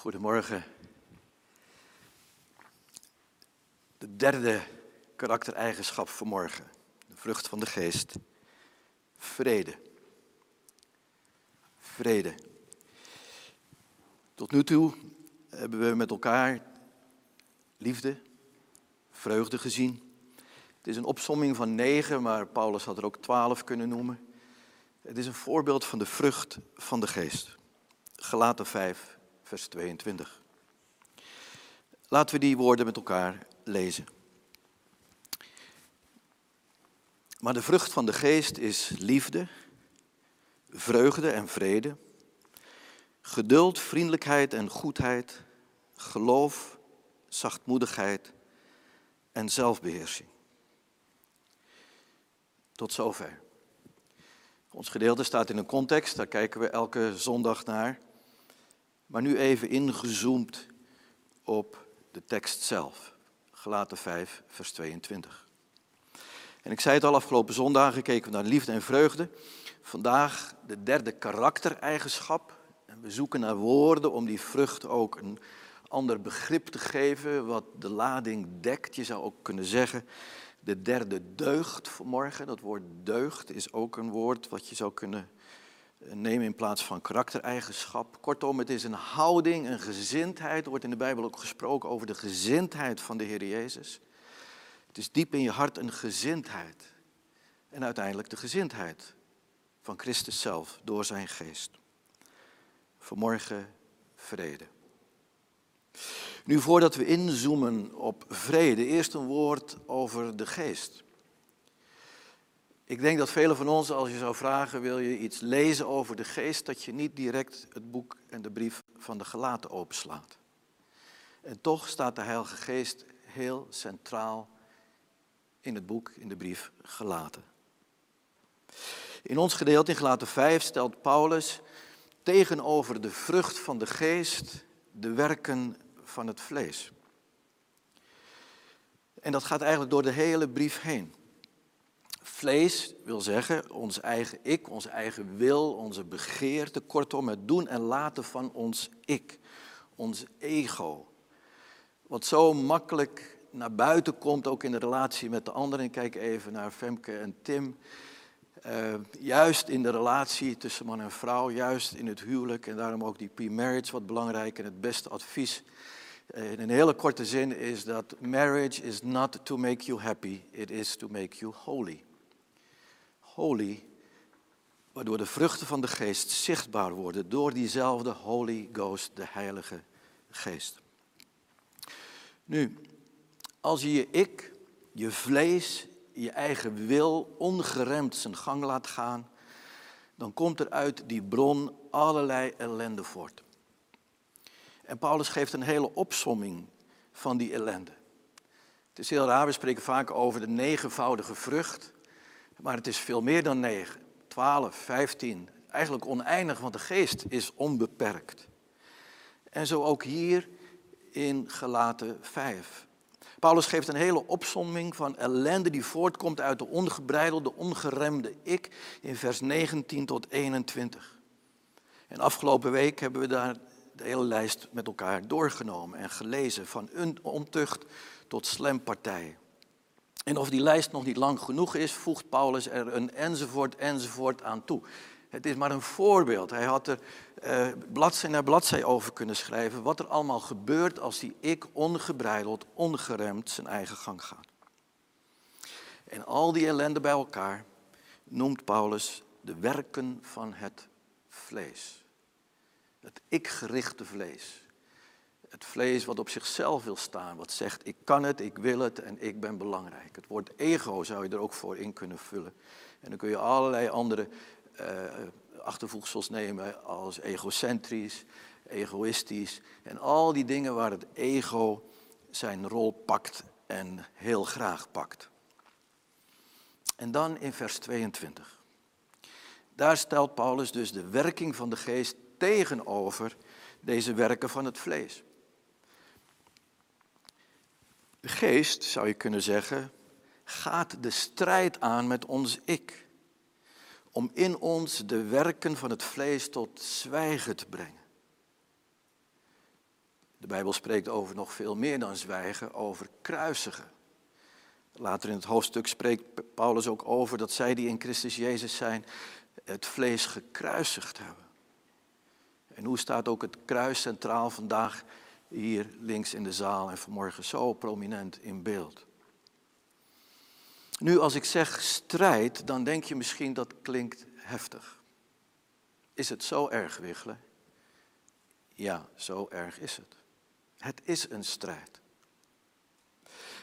Goedemorgen. De derde karaktereigenschap voor morgen, de vrucht van de geest, vrede. Vrede. Tot nu toe hebben we met elkaar liefde, vreugde gezien. Het is een opsomming van negen, maar Paulus had er ook twaalf kunnen noemen. Het is een voorbeeld van de vrucht van de geest. Gelaten 5, vers 22. Laten we die woorden met elkaar lezen. Maar de vrucht van de geest is liefde, vreugde en vrede, geduld, vriendelijkheid en goedheid, geloof, zachtmoedigheid en zelfbeheersing. Tot zover. Ons gedeelte staat in een context, daar kijken we elke zondag naar. Maar nu even ingezoomd op de tekst zelf. Gelaten 5, vers 22. En ik zei het al, afgelopen zondagen keken we naar liefde en vreugde. Vandaag de derde karaktereigenschap. En we zoeken naar woorden om die vrucht ook een ander begrip te geven, wat de lading dekt. Je zou ook kunnen zeggen, de derde deugd vanmorgen. Dat woord deugd is ook een woord wat je zou kunnen nemen in plaats van karaktereigenschap. Kortom, het is een houding, een gezindheid. Er wordt in de Bijbel ook gesproken over de gezindheid van de Heer Jezus. Het is diep in je hart een gezindheid. En uiteindelijk de gezindheid van Christus zelf door zijn geest. Vanmorgen vrede. Nu voordat we inzoomen op vrede, eerst een woord over de geest. Ik denk dat velen van ons, als je zou vragen, wil je iets lezen over de geest, dat je niet direct het boek en de brief van de gelaten openslaat. En toch staat de Heilige Geest heel centraal in het boek, in de brief gelaten. In ons gedeelte in gelaten 5 stelt Paulus tegenover de vrucht van de geest de werken van het vlees. En dat gaat eigenlijk door de hele brief heen. Vlees wil zeggen ons eigen ik, onze eigen wil, onze begeerte, kortom het doen en laten van ons ik, ons ego. Wat zo makkelijk naar buiten komt, ook in de relatie met de anderen. Ik kijk even naar Femke en Tim. Uh, juist in de relatie tussen man en vrouw, juist in het huwelijk en daarom ook die pre-marriage wat belangrijk en het beste advies. Uh, in een hele korte zin is dat marriage is not to make you happy, it is to make you holy holy, waardoor de vruchten van de geest zichtbaar worden door diezelfde Holy Ghost, de Heilige Geest. Nu, als je je ik, je vlees, je eigen wil ongeremd zijn gang laat gaan, dan komt er uit die bron allerlei ellende voort. En Paulus geeft een hele opsomming van die ellende. Het is heel raar, we spreken vaak over de negenvoudige vrucht. Maar het is veel meer dan 9, 12, 15. Eigenlijk oneindig, want de geest is onbeperkt. En zo ook hier in Gelaten 5. Paulus geeft een hele opsomming van ellende die voortkomt uit de ongebreidelde, ongeremde ik in vers 19 tot 21. En afgelopen week hebben we daar de hele lijst met elkaar doorgenomen en gelezen van ontucht tot slempartij. En of die lijst nog niet lang genoeg is, voegt Paulus er een enzovoort enzovoort aan toe. Het is maar een voorbeeld. Hij had er eh, bladzij na bladzij over kunnen schrijven wat er allemaal gebeurt als die ik ongebreideld, ongeremd zijn eigen gang gaat. En al die ellende bij elkaar noemt Paulus de werken van het vlees. Het ik-gerichte vlees. Het vlees wat op zichzelf wil staan, wat zegt ik kan het, ik wil het en ik ben belangrijk. Het woord ego zou je er ook voor in kunnen vullen. En dan kun je allerlei andere uh, achtervoegsels nemen als egocentrisch, egoïstisch en al die dingen waar het ego zijn rol pakt en heel graag pakt. En dan in vers 22. Daar stelt Paulus dus de werking van de geest tegenover deze werken van het vlees. De geest, zou je kunnen zeggen, gaat de strijd aan met ons ik. Om in ons de werken van het vlees tot zwijgen te brengen. De Bijbel spreekt over nog veel meer dan zwijgen, over kruisigen. Later in het hoofdstuk spreekt Paulus ook over dat zij die in Christus Jezus zijn, het vlees gekruisigd hebben. En hoe staat ook het kruis centraal vandaag hier links in de zaal en vanmorgen zo prominent in beeld? Nu, als ik zeg strijd, dan denk je misschien dat klinkt heftig. Is het zo erg, Wiggelen? Ja, zo erg is het. Het is een strijd.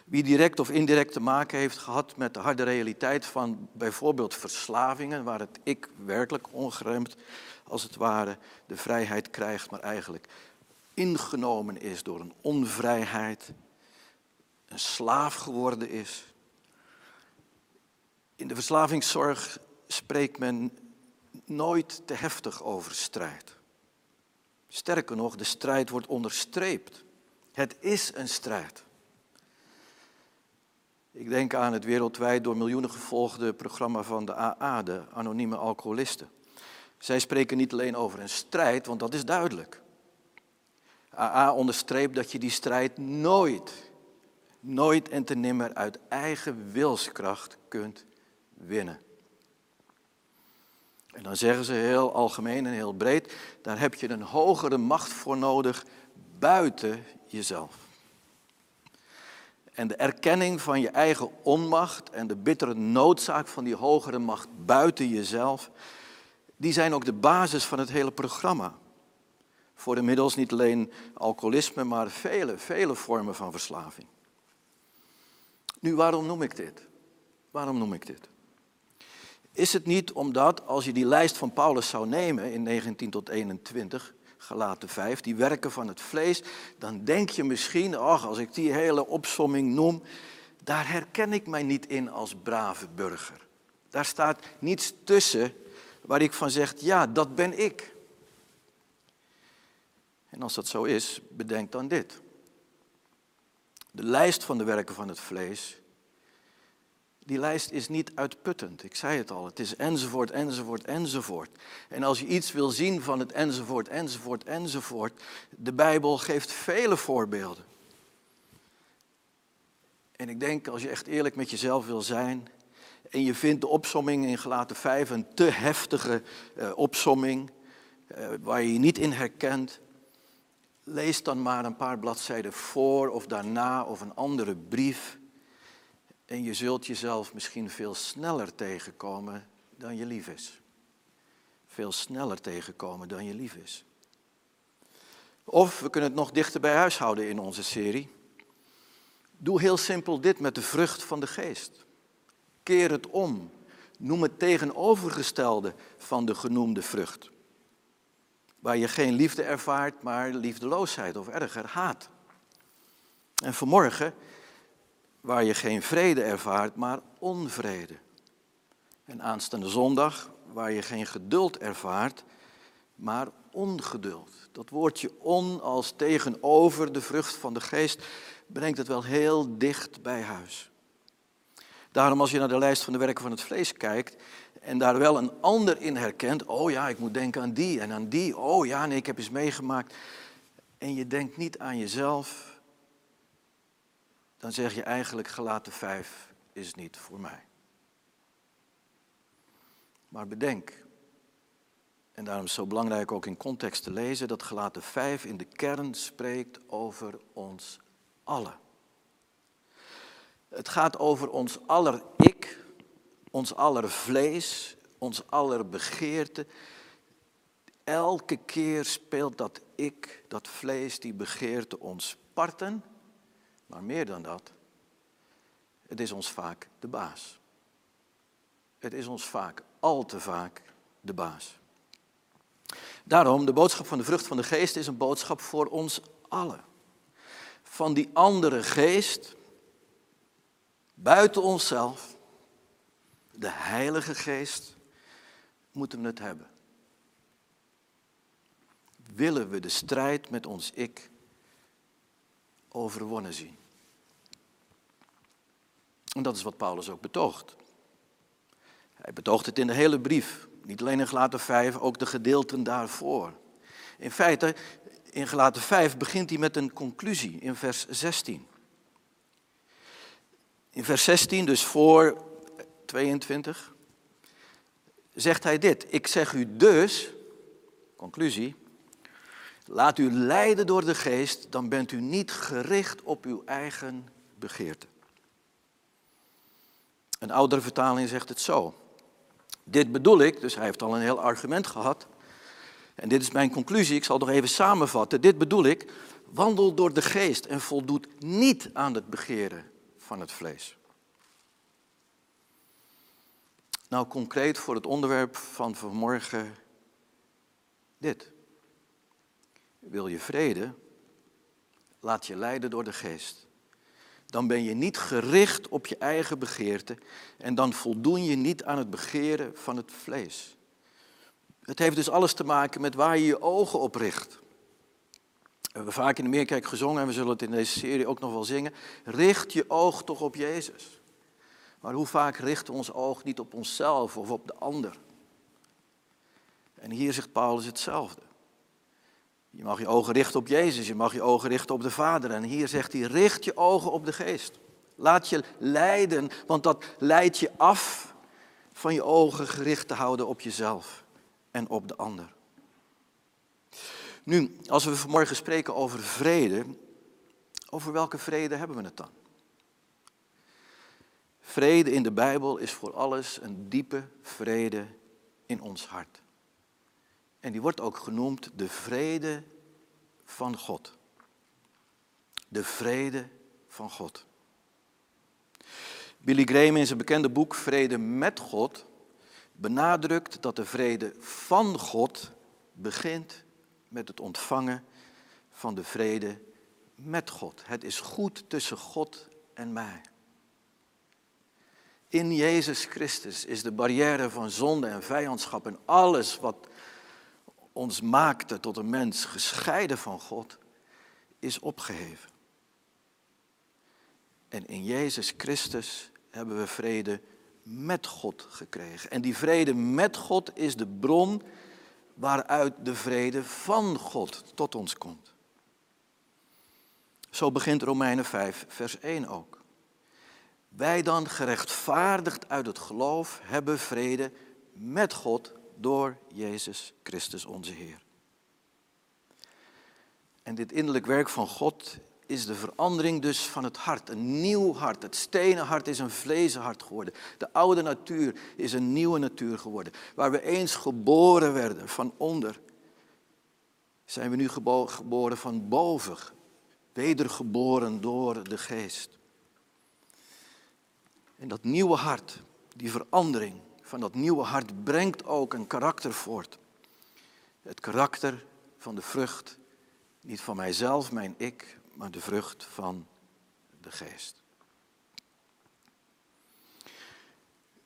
Wie direct of indirect te maken heeft gehad met de harde realiteit van bijvoorbeeld verslavingen, waar het ik werkelijk ongeremd, als het ware, de vrijheid krijgt, maar eigenlijk ingenomen is door een onvrijheid, een slaaf geworden is. In de verslavingszorg spreekt men nooit te heftig over strijd. Sterker nog, de strijd wordt onderstreept. Het is een strijd. Ik denk aan het wereldwijd door miljoenen gevolgde programma van de AA, de anonieme alcoholisten. Zij spreken niet alleen over een strijd, want dat is duidelijk. AA onderstreept dat je die strijd nooit, nooit en te nimmer uit eigen wilskracht kunt winnen. En dan zeggen ze heel algemeen en heel breed, daar heb je een hogere macht voor nodig buiten jezelf. En de erkenning van je eigen onmacht en de bittere noodzaak van die hogere macht buiten jezelf, die zijn ook de basis van het hele programma. Voor inmiddels niet alleen alcoholisme, maar vele, vele vormen van verslaving. Nu, waarom noem ik dit? Waarom noem ik dit? Is het niet omdat als je die lijst van Paulus zou nemen in 19 tot 21, gelaten 5, die werken van het vlees, dan denk je misschien, ach, als ik die hele opsomming noem, daar herken ik mij niet in als brave burger. Daar staat niets tussen waar ik van zeg, ja, dat ben ik. En als dat zo is, bedenk dan dit. De lijst van de werken van het vlees die lijst is niet uitputtend. Ik zei het al, het is enzovoort, enzovoort, enzovoort. En als je iets wil zien van het enzovoort, enzovoort, enzovoort, de Bijbel geeft vele voorbeelden. En ik denk, als je echt eerlijk met jezelf wil zijn, en je vindt de opsomming in gelaten 5 een te heftige uh, opsomming, uh, waar je je niet in herkent, lees dan maar een paar bladzijden voor of daarna of een andere brief en je zult jezelf misschien veel sneller tegenkomen dan je lief is. Veel sneller tegenkomen dan je lief is. Of we kunnen het nog dichter bij huis houden in onze serie. Doe heel simpel dit met de vrucht van de geest. Keer het om. Noem het tegenovergestelde van de genoemde vrucht. Waar je geen liefde ervaart, maar liefdeloosheid of erger, haat. En vanmorgen waar je geen vrede ervaart, maar onvrede. En aanstaande zondag, waar je geen geduld ervaart, maar ongeduld. Dat woordje on als tegenover de vrucht van de geest brengt het wel heel dicht bij huis. Daarom als je naar de lijst van de werken van het vlees kijkt en daar wel een ander in herkent, oh ja, ik moet denken aan die en aan die, oh ja, nee, ik heb eens meegemaakt. En je denkt niet aan jezelf, dan zeg je eigenlijk gelaten 5 is niet voor mij. Maar bedenk, en daarom is het zo belangrijk ook in context te lezen, dat gelaten 5 in de kern spreekt over ons allen. Het gaat over ons aller ik, ons aller vlees, ons aller begeerte. Elke keer speelt dat ik, dat vlees, die begeerte ons parten maar meer dan dat, het is ons vaak de baas. Het is ons vaak, al te vaak, de baas. Daarom, de boodschap van de vrucht van de geest is een boodschap voor ons allen. Van die andere geest, buiten onszelf, de Heilige Geest, moeten we het hebben. Willen we de strijd met ons ik overwonnen zien. En dat is wat Paulus ook betoogt. Hij betoogt het in de hele brief. Niet alleen in gelaten 5, ook de gedeelten daarvoor. In feite, in Gelaten 5 begint hij met een conclusie in vers 16. In vers 16, dus voor 22, zegt hij dit. Ik zeg u dus, conclusie, laat u leiden door de geest, dan bent u niet gericht op uw eigen begeerte. Een oudere vertaling zegt het zo. Dit bedoel ik, dus hij heeft al een heel argument gehad. En dit is mijn conclusie, ik zal nog even samenvatten. Dit bedoel ik, wandel door de geest en voldoet niet aan het begeren van het vlees. Nou, concreet voor het onderwerp van vanmorgen dit. Wil je vrede? Laat je leiden door de geest. Dan ben je niet gericht op je eigen begeerte en dan voldoen je niet aan het begeren van het vlees. Het heeft dus alles te maken met waar je je ogen op richt. We hebben vaak in de Meerkerk gezongen en we zullen het in deze serie ook nog wel zingen. Richt je oog toch op Jezus. Maar hoe vaak richten we ons oog niet op onszelf of op de ander? En hier zegt Paulus hetzelfde. Je mag je ogen richten op Jezus, je mag je ogen richten op de Vader. En hier zegt hij, richt je ogen op de Geest. Laat je leiden, want dat leidt je af van je ogen gericht te houden op jezelf en op de ander. Nu, als we vanmorgen spreken over vrede, over welke vrede hebben we het dan? Vrede in de Bijbel is voor alles een diepe vrede in ons hart. En die wordt ook genoemd de vrede van God. De vrede van God. Billy Graham in zijn bekende boek Vrede met God benadrukt dat de vrede van God begint met het ontvangen van de vrede met God. Het is goed tussen God en mij. In Jezus Christus is de barrière van zonde en vijandschap en alles wat ons maakte tot een mens gescheiden van God, is opgeheven. En in Jezus Christus hebben we vrede met God gekregen. En die vrede met God is de bron waaruit de vrede van God tot ons komt. Zo begint Romeinen 5, vers 1 ook. Wij dan gerechtvaardigd uit het geloof hebben vrede met God door Jezus Christus onze Heer. En dit innerlijk werk van God is de verandering dus van het hart. Een nieuw hart. Het stenen hart is een vlezen hart geworden. De oude natuur is een nieuwe natuur geworden. Waar we eens geboren werden van onder, zijn we nu geboren van boven. Wedergeboren door de geest. En dat nieuwe hart, die verandering van dat nieuwe hart brengt ook een karakter voort. Het karakter van de vrucht, niet van mijzelf, mijn ik, maar de vrucht van de geest.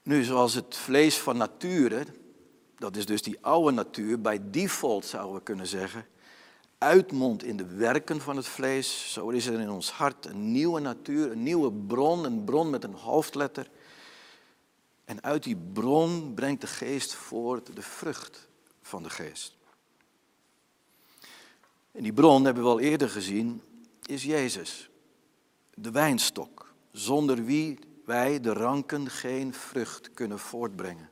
Nu, zoals het vlees van nature, dat is dus die oude natuur, bij default zouden we kunnen zeggen, uitmondt in de werken van het vlees, zo is er in ons hart een nieuwe natuur, een nieuwe bron, een bron met een hoofdletter. En uit die bron brengt de geest voort de vrucht van de geest. En die bron hebben we al eerder gezien, is Jezus, de wijnstok, zonder wie wij de ranken geen vrucht kunnen voortbrengen.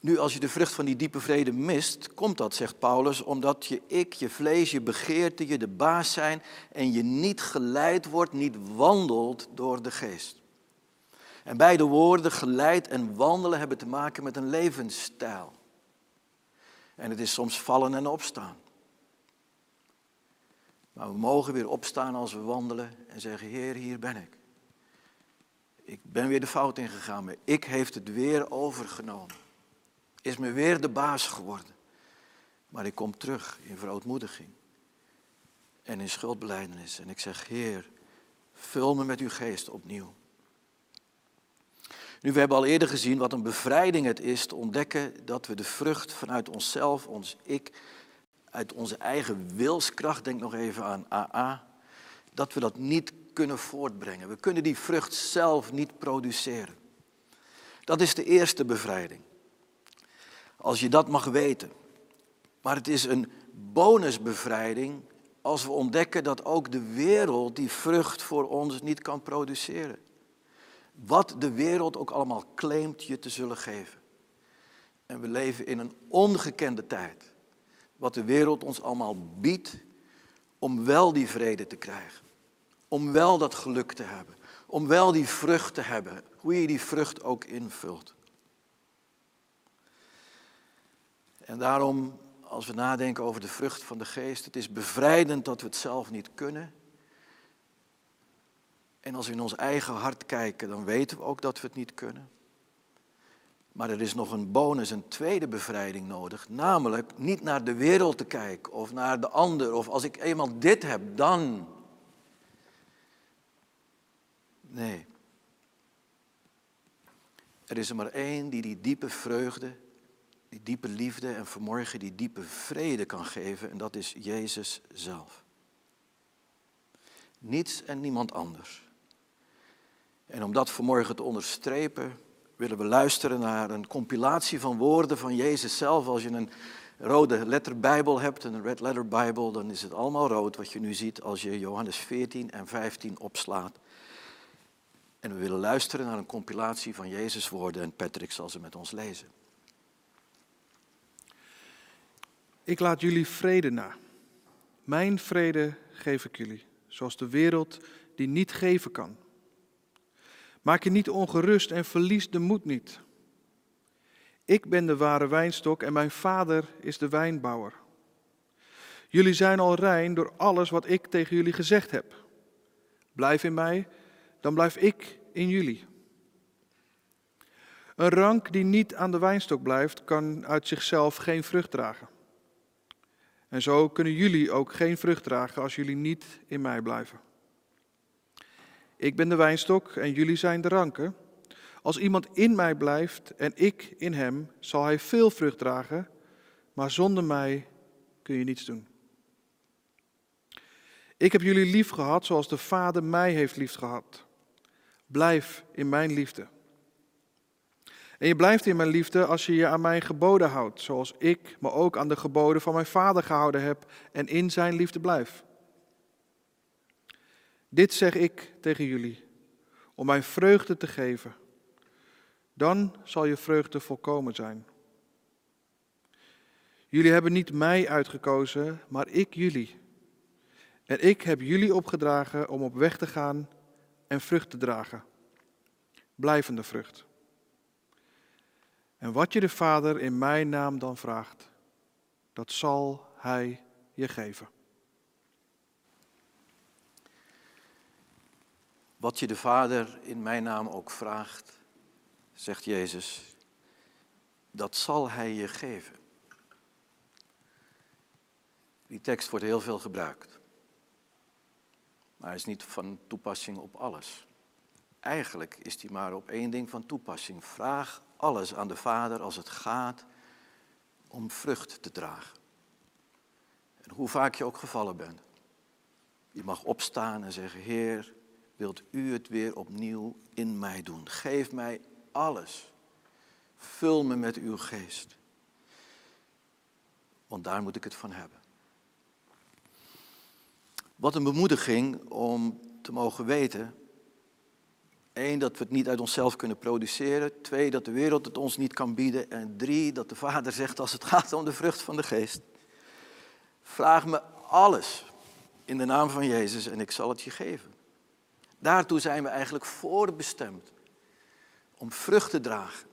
Nu, als je de vrucht van die diepe vrede mist, komt dat, zegt Paulus, omdat je ik, je vlees, je begeerte, je de baas zijn en je niet geleid wordt, niet wandelt door de geest. En beide woorden, geleid en wandelen, hebben te maken met een levensstijl. En het is soms vallen en opstaan. Maar we mogen weer opstaan als we wandelen en zeggen, Heer, hier ben ik. Ik ben weer de fout ingegaan, maar ik heeft het weer overgenomen. Is me weer de baas geworden. Maar ik kom terug in verootmoediging en in schuldbeleidenis. En ik zeg, Heer, vul me met uw geest opnieuw. Nu, we hebben al eerder gezien wat een bevrijding het is te ontdekken dat we de vrucht vanuit onszelf, ons ik, uit onze eigen wilskracht, denk nog even aan AA, dat we dat niet kunnen voortbrengen. We kunnen die vrucht zelf niet produceren. Dat is de eerste bevrijding. Als je dat mag weten. Maar het is een bonusbevrijding als we ontdekken dat ook de wereld die vrucht voor ons niet kan produceren. Wat de wereld ook allemaal claimt je te zullen geven. En we leven in een ongekende tijd. Wat de wereld ons allemaal biedt om wel die vrede te krijgen. Om wel dat geluk te hebben. Om wel die vrucht te hebben. Hoe je die vrucht ook invult. En daarom, als we nadenken over de vrucht van de geest, het is bevrijdend dat we het zelf niet kunnen. En als we in ons eigen hart kijken, dan weten we ook dat we het niet kunnen. Maar er is nog een bonus, een tweede bevrijding nodig. Namelijk niet naar de wereld te kijken of naar de ander. Of als ik eenmaal dit heb, dan. Nee. Er is er maar één die die diepe vreugde, die diepe liefde en vanmorgen die diepe vrede kan geven. En dat is Jezus zelf. Niets en niemand anders. En om dat vanmorgen te onderstrepen, willen we luisteren naar een compilatie van woorden van Jezus zelf. Als je een rode letterbijbel hebt, een red letter Bible, dan is het allemaal rood wat je nu ziet als je Johannes 14 en 15 opslaat. En we willen luisteren naar een compilatie van Jezus woorden en Patrick zal ze met ons lezen. Ik laat jullie vrede na. Mijn vrede geef ik jullie, zoals de wereld die niet geven kan. Maak je niet ongerust en verlies de moed niet. Ik ben de ware wijnstok en mijn vader is de wijnbouwer. Jullie zijn al rein door alles wat ik tegen jullie gezegd heb. Blijf in mij, dan blijf ik in jullie. Een rank die niet aan de wijnstok blijft, kan uit zichzelf geen vrucht dragen. En zo kunnen jullie ook geen vrucht dragen als jullie niet in mij blijven. Ik ben de wijnstok en jullie zijn de ranken. Als iemand in mij blijft en ik in hem, zal hij veel vrucht dragen, maar zonder mij kun je niets doen. Ik heb jullie lief gehad zoals de Vader mij heeft lief gehad. Blijf in mijn liefde. En je blijft in mijn liefde als je je aan mijn geboden houdt, zoals ik me ook aan de geboden van mijn Vader gehouden heb en in zijn liefde blijf. Dit zeg ik tegen jullie, om mijn vreugde te geven. Dan zal je vreugde volkomen zijn. Jullie hebben niet mij uitgekozen, maar ik jullie. En ik heb jullie opgedragen om op weg te gaan en vrucht te dragen. Blijvende vrucht. En wat je de Vader in mijn naam dan vraagt, dat zal Hij je geven. Wat je de Vader in mijn naam ook vraagt, zegt Jezus, dat zal Hij je geven. Die tekst wordt heel veel gebruikt, maar is niet van toepassing op alles. Eigenlijk is die maar op één ding van toepassing. Vraag alles aan de Vader als het gaat om vrucht te dragen. En hoe vaak je ook gevallen bent. Je mag opstaan en zeggen, Heer, wilt u het weer opnieuw in mij doen. Geef mij alles. Vul me met uw geest. Want daar moet ik het van hebben. Wat een bemoediging om te mogen weten. Eén, dat we het niet uit onszelf kunnen produceren. Twee, dat de wereld het ons niet kan bieden. En drie, dat de Vader zegt als het gaat om de vrucht van de geest. Vraag me alles in de naam van Jezus en ik zal het je geven. Daartoe zijn we eigenlijk voorbestemd. Om vrucht te dragen.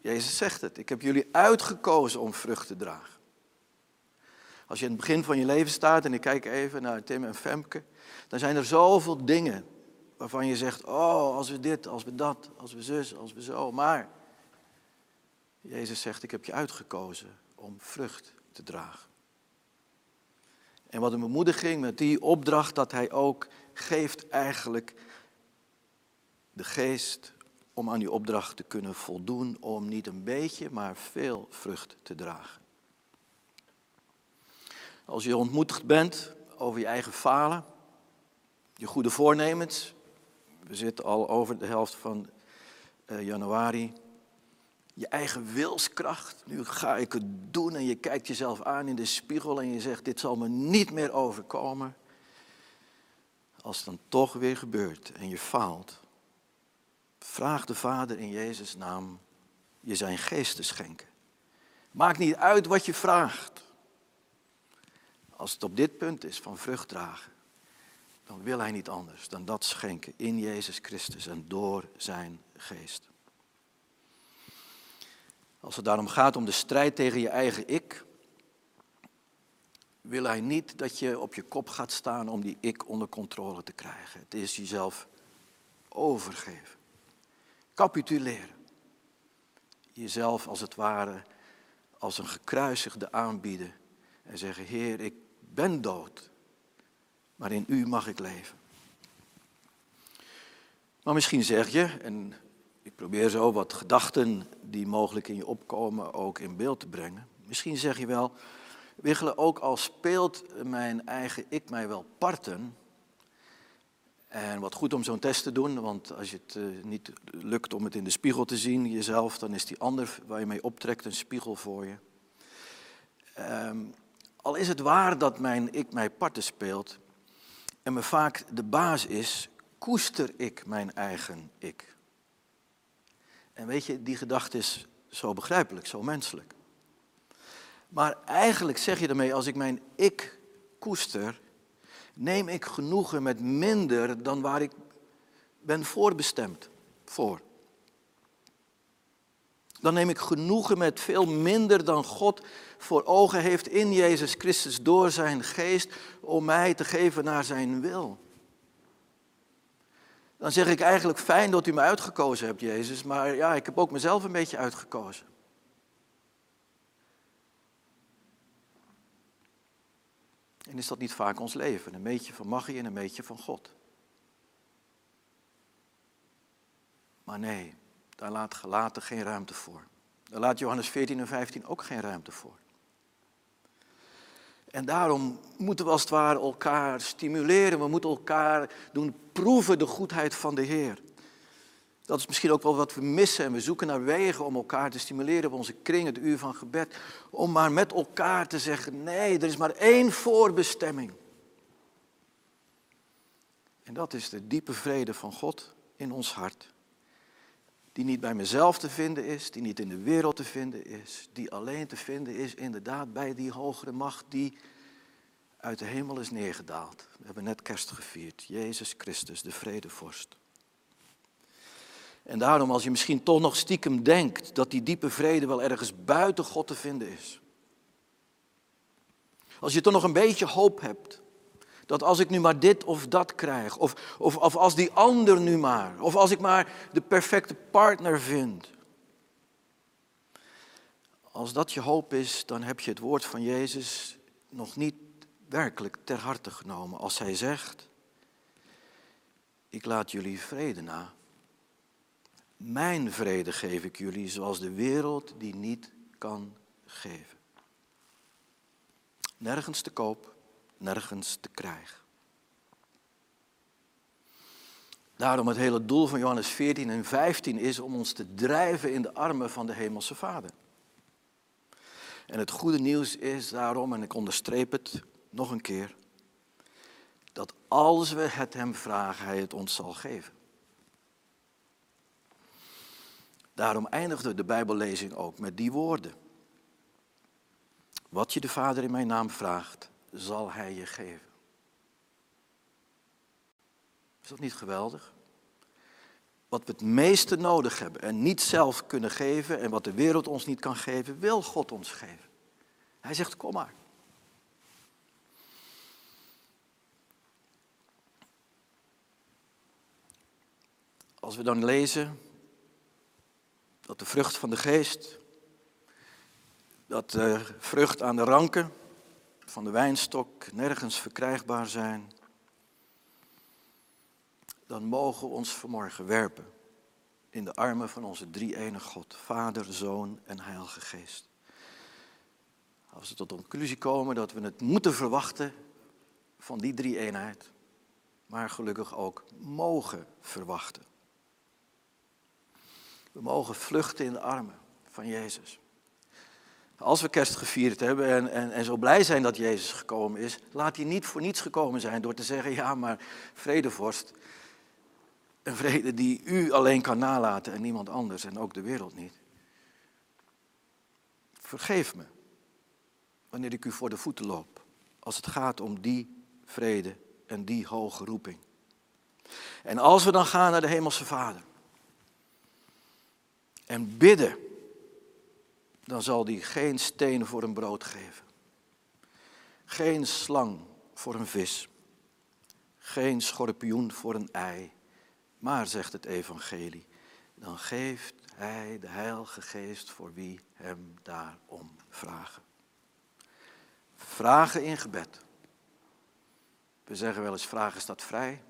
Jezus zegt het, ik heb jullie uitgekozen om vrucht te dragen. Als je in het begin van je leven staat en ik kijk even naar Tim en Femke, dan zijn er zoveel dingen waarvan je zegt, oh, als we dit, als we dat, als we zus, als we zo. Maar Jezus zegt, ik heb je uitgekozen om vrucht te dragen. En wat een bemoediging met die opdracht dat hij ook geeft eigenlijk de geest om aan die opdracht te kunnen voldoen, om niet een beetje, maar veel vrucht te dragen. Als je ontmoedigd bent over je eigen falen, je goede voornemens, we zitten al over de helft van uh, januari, je eigen wilskracht. Nu ga ik het doen en je kijkt jezelf aan in de spiegel en je zegt, dit zal me niet meer overkomen. Als het dan toch weer gebeurt en je faalt, vraag de Vader in Jezus' naam je zijn geest te schenken. Maakt niet uit wat je vraagt. Als het op dit punt is van vrucht dragen, dan wil hij niet anders dan dat schenken in Jezus Christus en door zijn geest. Als het daarom gaat om de strijd tegen je eigen ik, wil hij niet dat je op je kop gaat staan om die ik onder controle te krijgen. Het is jezelf overgeven. Capituleren. Jezelf als het ware als een gekruisigde aanbieden en zeggen, Heer, ik ben dood, maar in u mag ik leven. Maar misschien zeg je, en ik probeer zo wat gedachten die mogelijk in je opkomen ook in beeld te brengen. Misschien zeg je wel, Wiggelen, ook al speelt mijn eigen ik mij wel parten. En wat goed om zo'n test te doen, want als je het uh, niet lukt om het in de spiegel te zien, jezelf, dan is die ander waar je mee optrekt een spiegel voor je. Um, al is het waar dat mijn ik mij parten speelt en me vaak de baas is, koester ik mijn eigen ik. En weet je, die gedachte is zo begrijpelijk, zo menselijk. Maar eigenlijk zeg je daarmee, als ik mijn ik koester, neem ik genoegen met minder dan waar ik ben voorbestemd voor. Dan neem ik genoegen met veel minder dan God voor ogen heeft in Jezus Christus door zijn geest om mij te geven naar zijn wil. Dan zeg ik eigenlijk fijn dat u me uitgekozen hebt, Jezus, maar ja, ik heb ook mezelf een beetje uitgekozen. En is dat niet vaak ons leven? Een beetje van magie en een beetje van God. Maar nee, daar laat gelaten geen ruimte voor. Daar laat Johannes 14 en 15 ook geen ruimte voor. En daarom moeten we als het ware elkaar stimuleren. We moeten elkaar doen proeven de goedheid van de Heer. Dat is misschien ook wel wat we missen en we zoeken naar wegen om elkaar te stimuleren op onze kring, het uur van gebed. Om maar met elkaar te zeggen, nee, er is maar één voorbestemming. En dat is de diepe vrede van God in ons hart. Die niet bij mezelf te vinden is, die niet in de wereld te vinden is, die alleen te vinden is inderdaad bij die hogere macht die uit de hemel is neergedaald. We hebben net kerst gevierd, Jezus Christus, de vredevorst. En daarom, als je misschien toch nog stiekem denkt dat die diepe vrede wel ergens buiten God te vinden is. Als je toch nog een beetje hoop hebt. Dat als ik nu maar dit of dat krijg. Of, of, of als die ander nu maar. Of als ik maar de perfecte partner vind. Als dat je hoop is, dan heb je het woord van Jezus nog niet werkelijk ter harte genomen. Als hij zegt, ik laat jullie vrede na. Mijn vrede geef ik jullie, zoals de wereld die niet kan geven. Nergens te koop, nergens te krijgen. Daarom het hele doel van Johannes 14 en 15 is om ons te drijven in de armen van de Hemelse Vader. En het goede nieuws is daarom, en ik onderstreep het nog een keer, dat als we het Hem vragen, Hij het ons zal geven. Daarom eindigde de Bijbellezing ook met die woorden. Wat je de Vader in mijn naam vraagt, zal Hij je geven. Is dat niet geweldig? Wat we het meeste nodig hebben en niet zelf kunnen geven en wat de wereld ons niet kan geven, wil God ons geven. Hij zegt, kom maar. Als we dan lezen dat de vrucht van de geest, dat de vrucht aan de ranken van de wijnstok nergens verkrijgbaar zijn, dan mogen we ons vanmorgen werpen in de armen van onze drie-enige God, Vader, Zoon en Heilige Geest. Als we tot de conclusie komen dat we het moeten verwachten van die drie-eenheid, maar gelukkig ook mogen verwachten. We mogen vluchten in de armen van Jezus. Als we kerst gevierd hebben en, en, en zo blij zijn dat Jezus gekomen is, laat hij niet voor niets gekomen zijn door te zeggen, ja maar vredevorst, een vrede die u alleen kan nalaten en niemand anders en ook de wereld niet. Vergeef me wanneer ik u voor de voeten loop, als het gaat om die vrede en die hoge roeping. En als we dan gaan naar de Hemelse Vader en bidden, dan zal die geen steen voor een brood geven. Geen slang voor een vis. Geen schorpioen voor een ei. Maar, zegt het evangelie, dan geeft hij de Heilige Geest voor wie hem daarom vragen. Vragen in gebed. We zeggen wel eens vragen staat vrij.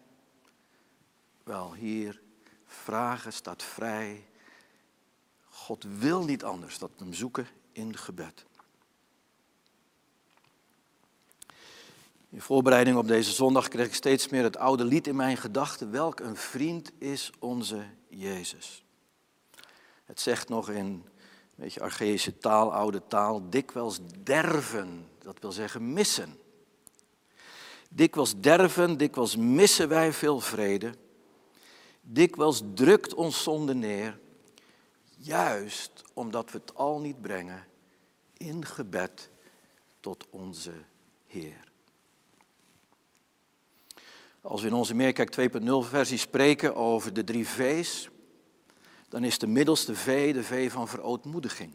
Wel, hier, vragen staat vrij. God wil niet anders dan hem zoeken in gebed. In voorbereiding op deze zondag kreeg ik steeds meer het oude lied in mijn gedachten. Welk een vriend is onze Jezus. Het zegt nog in een beetje archaïsche taal, oude taal, dikwijls derven. Dat wil zeggen missen. Dikwijls derven, dikwijls missen wij veel vrede. Dikwijls drukt ons zonde neer, juist omdat we het al niet brengen in gebed tot onze Heer. Als we in onze Meerkijk 2.0 versie spreken over de drie V's, dan is de middelste V de V van verootmoediging.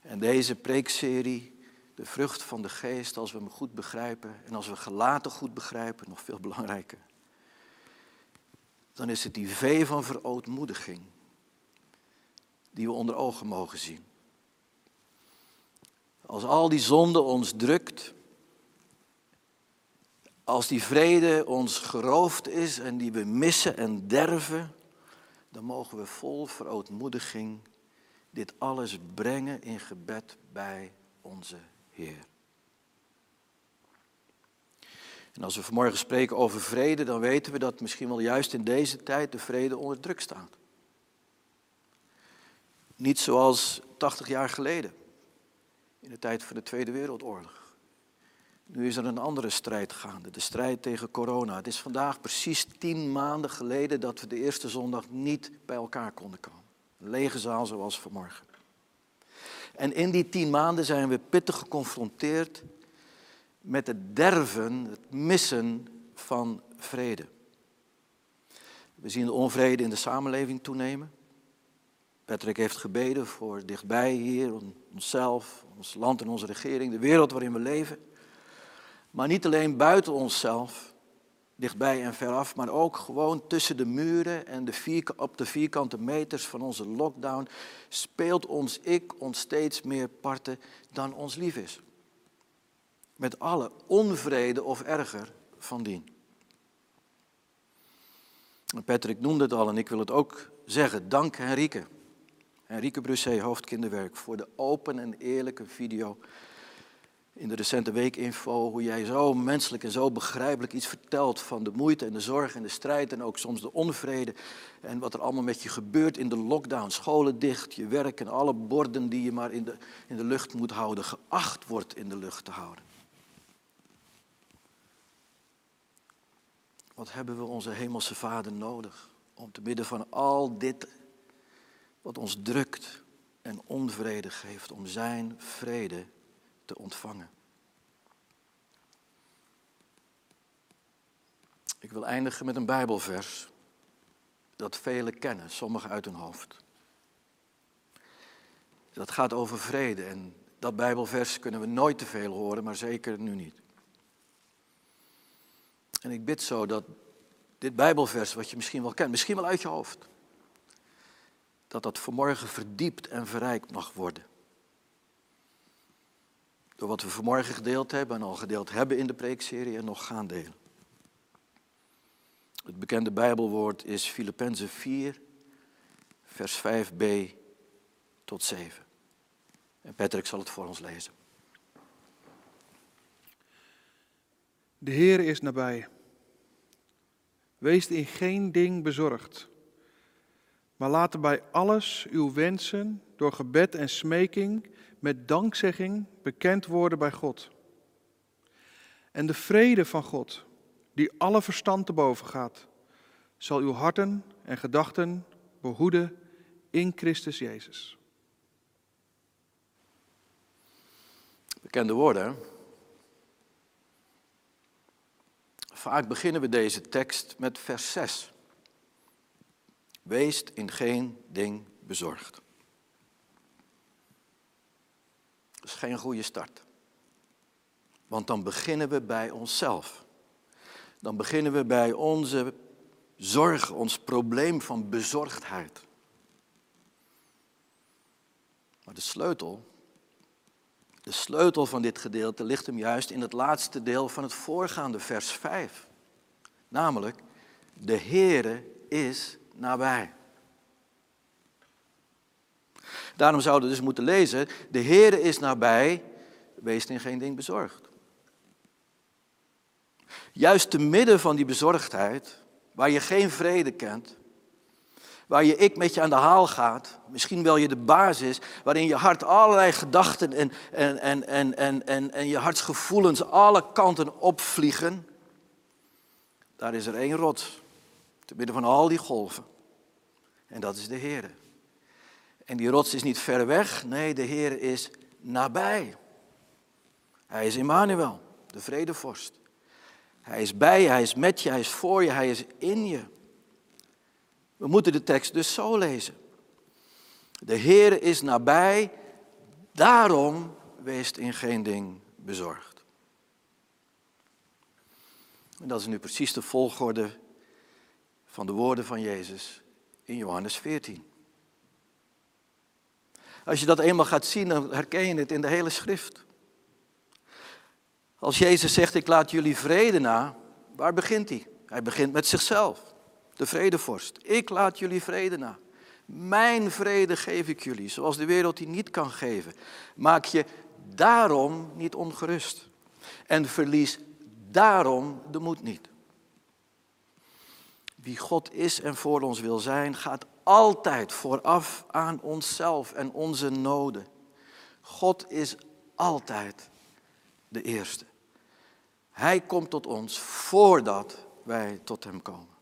En deze preekserie, de vrucht van de geest, als we hem goed begrijpen en als we gelaten goed begrijpen, nog veel belangrijker, dan is het die V van verootmoediging die we onder ogen mogen zien. Als al die zonde ons drukt, als die vrede ons geroofd is en die we missen en derven, dan mogen we vol verootmoediging dit alles brengen in gebed bij onze Heer. En als we vanmorgen spreken over vrede, dan weten we dat misschien wel juist in deze tijd de vrede onder druk staat. Niet zoals 80 jaar geleden, in de tijd van de Tweede Wereldoorlog. Nu is er een andere strijd gaande, de strijd tegen corona. Het is vandaag precies tien maanden geleden dat we de eerste zondag niet bij elkaar konden komen. Een lege zaal zoals vanmorgen. En in die tien maanden zijn we pittig geconfronteerd met het derven, het missen van vrede. We zien de onvrede in de samenleving toenemen. Patrick heeft gebeden voor dichtbij hier, onszelf, ons land en onze regering, de wereld waarin we leven. Maar niet alleen buiten onszelf, dichtbij en veraf, maar ook gewoon tussen de muren en de op de vierkante meters van onze lockdown speelt ons ik ons steeds meer parten dan ons lief is. Met alle onvrede of erger van dien. Patrick noemde het al en ik wil het ook zeggen. Dank Henrike. Henrike Brusset, hoofdkinderwerk, voor de open en eerlijke video in de recente weekinfo, hoe jij zo menselijk en zo begrijpelijk iets vertelt van de moeite en de zorg en de strijd en ook soms de onvrede. En wat er allemaal met je gebeurt in de lockdown, scholen dicht, je werk en alle borden die je maar in de, in de lucht moet houden, geacht wordt in de lucht te houden. Wat hebben we onze hemelse Vader nodig om te midden van al dit wat ons drukt en onvrede geeft, om Zijn vrede te ontvangen. Ik wil eindigen met een Bijbelvers dat velen kennen, sommigen uit hun hoofd. Dat gaat over vrede en dat Bijbelvers kunnen we nooit te veel horen, maar zeker nu niet. En ik bid zo dat dit Bijbelvers, wat je misschien wel kent, misschien wel uit je hoofd, dat dat vanmorgen verdiept en verrijkt mag worden. Door wat we vanmorgen gedeeld hebben en al gedeeld hebben in de preekserie en nog gaan delen. Het bekende Bijbelwoord is Filippenzen 4, vers 5b tot 7. En Patrick zal het voor ons lezen. De Heer is nabij. Wees in geen ding bezorgd, Maar laten bij alles uw wensen door gebed en smeking met dankzegging bekend worden bij God. En de vrede van God, die alle verstand te boven gaat, zal uw harten en gedachten behoeden in Christus Jezus. Bekende woorden. Vaak beginnen we deze tekst met vers 6. Wees in geen ding bezorgd. Dat is geen goede start. Want dan beginnen we bij onszelf. Dan beginnen we bij onze zorg, ons probleem van bezorgdheid. Maar de sleutel, de sleutel van dit gedeelte ligt hem juist in het laatste deel van het voorgaande vers 5. Namelijk, de Heere is nabij. Daarom zouden we dus moeten lezen, de Heere is nabij, wees in geen ding bezorgd. Juist te midden van die bezorgdheid, waar je geen vrede kent, waar je ik met je aan de haal gaat, misschien wel je de basis, waarin je hart allerlei gedachten en, en, en, en, en, en, en je hartsgevoelens alle kanten opvliegen, daar is er één rots, te midden van al die golven. En dat is de Heer. En die rots is niet ver weg, nee, de Heer is nabij. Hij is Immanuel, de vredevorst. Hij is bij je, hij is met je, hij is voor je, hij is in je. We moeten de tekst dus zo lezen. De Heer is nabij, daarom weest in geen ding bezorgd. En dat is nu precies de volgorde van de woorden van Jezus in Johannes 14. Als je dat eenmaal gaat zien, dan herken je het in de hele schrift. Als Jezus zegt, ik laat jullie vrede na, waar begint hij? Hij begint met zichzelf, de vredevorst. Ik laat jullie vrede na. Mijn vrede geef ik jullie, zoals de wereld die niet kan geven. Maak je daarom niet ongerust. En verlies daarom de moed niet. Wie God is en voor ons wil zijn, gaat altijd vooraf aan onszelf en onze noden. God is altijd de eerste. Hij komt tot ons voordat wij tot Hem komen.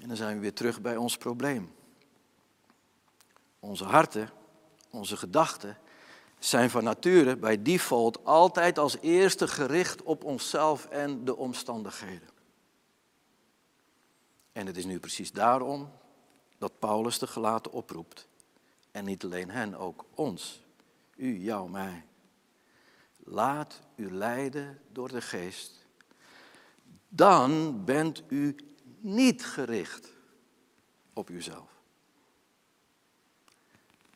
En dan zijn we weer terug bij ons probleem. Onze harten, onze gedachten zijn van nature bij default altijd als eerste gericht op onszelf en de omstandigheden. En het is nu precies daarom dat Paulus de gelaten oproept. En niet alleen hen, ook ons. U, jou, mij. Laat u leiden door de geest. Dan bent u niet gericht op uzelf.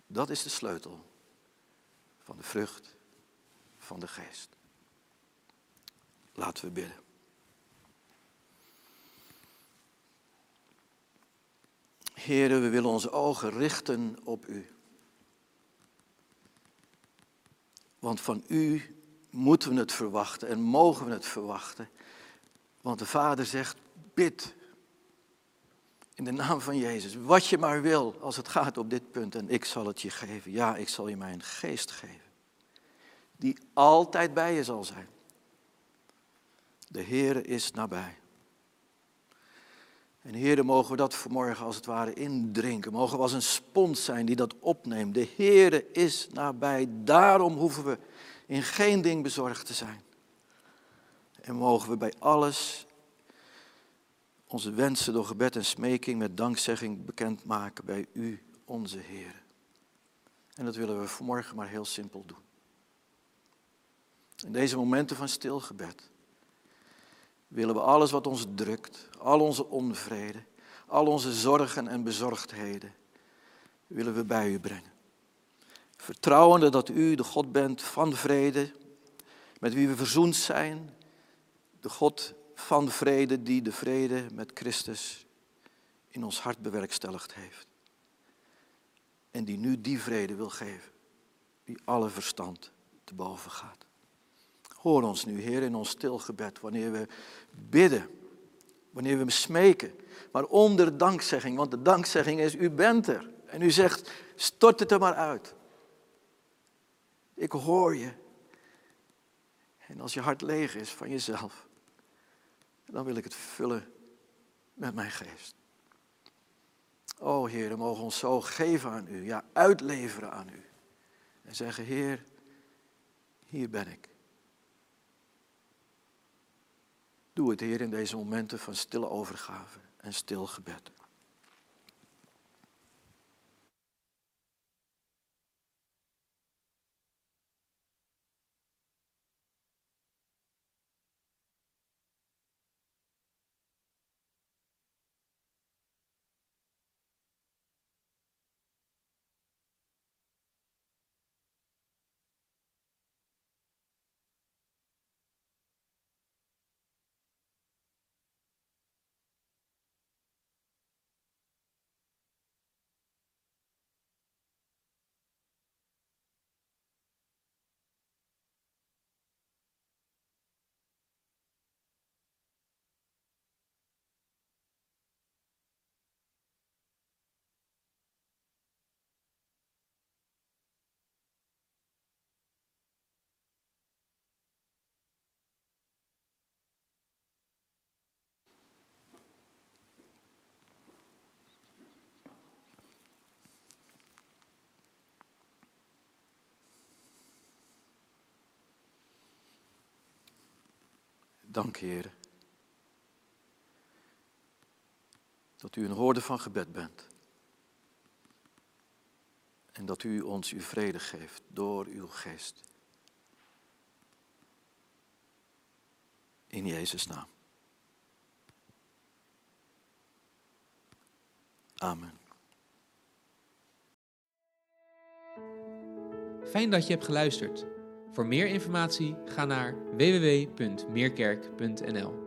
Dat is de sleutel van de vrucht van de geest. Laten we bidden. Heren, we willen onze ogen richten op U. Want van U moeten we het verwachten en mogen we het verwachten. Want de Vader zegt, bid in de naam van Jezus, wat je maar wil als het gaat op dit punt en ik zal het je geven. Ja, ik zal je mijn geest geven, die altijd bij je zal zijn. De Heere is nabij. En Heere, mogen we dat vanmorgen als het ware indrinken. Mogen we als een spons zijn die dat opneemt. De Heere is nabij. Daarom hoeven we in geen ding bezorgd te zijn. En mogen we bij alles onze wensen door gebed en smeking met dankzegging bekendmaken bij U, onze Heer. En dat willen we vanmorgen maar heel simpel doen. In deze momenten van stilgebed willen we alles wat ons drukt, al onze onvrede, al onze zorgen en bezorgdheden, willen we bij u brengen. Vertrouwende dat u de God bent van vrede, met wie we verzoend zijn, de God van vrede die de vrede met Christus in ons hart bewerkstelligd heeft. En die nu die vrede wil geven, die alle verstand te boven gaat. Hoor ons nu, Heer, in ons stilgebed, wanneer we bidden wanneer we hem smeken, maar onder dankzegging, want de dankzegging is, u bent er. En u zegt, stort het er maar uit. Ik hoor je. En als je hart leeg is van jezelf, dan wil ik het vullen met mijn geest. O Heer, we mogen ons zo geven aan u, ja, uitleveren aan u. En zeggen, Heer, hier ben ik. Doe het, Heer, in deze momenten van stille overgave en stil gebed. Dank, Heer. Dat u een hoorde van gebed bent. En dat u ons uw vrede geeft door uw geest. In Jezus' naam. Amen. Fijn dat je hebt geluisterd. Voor meer informatie ga naar www.meerkerk.nl.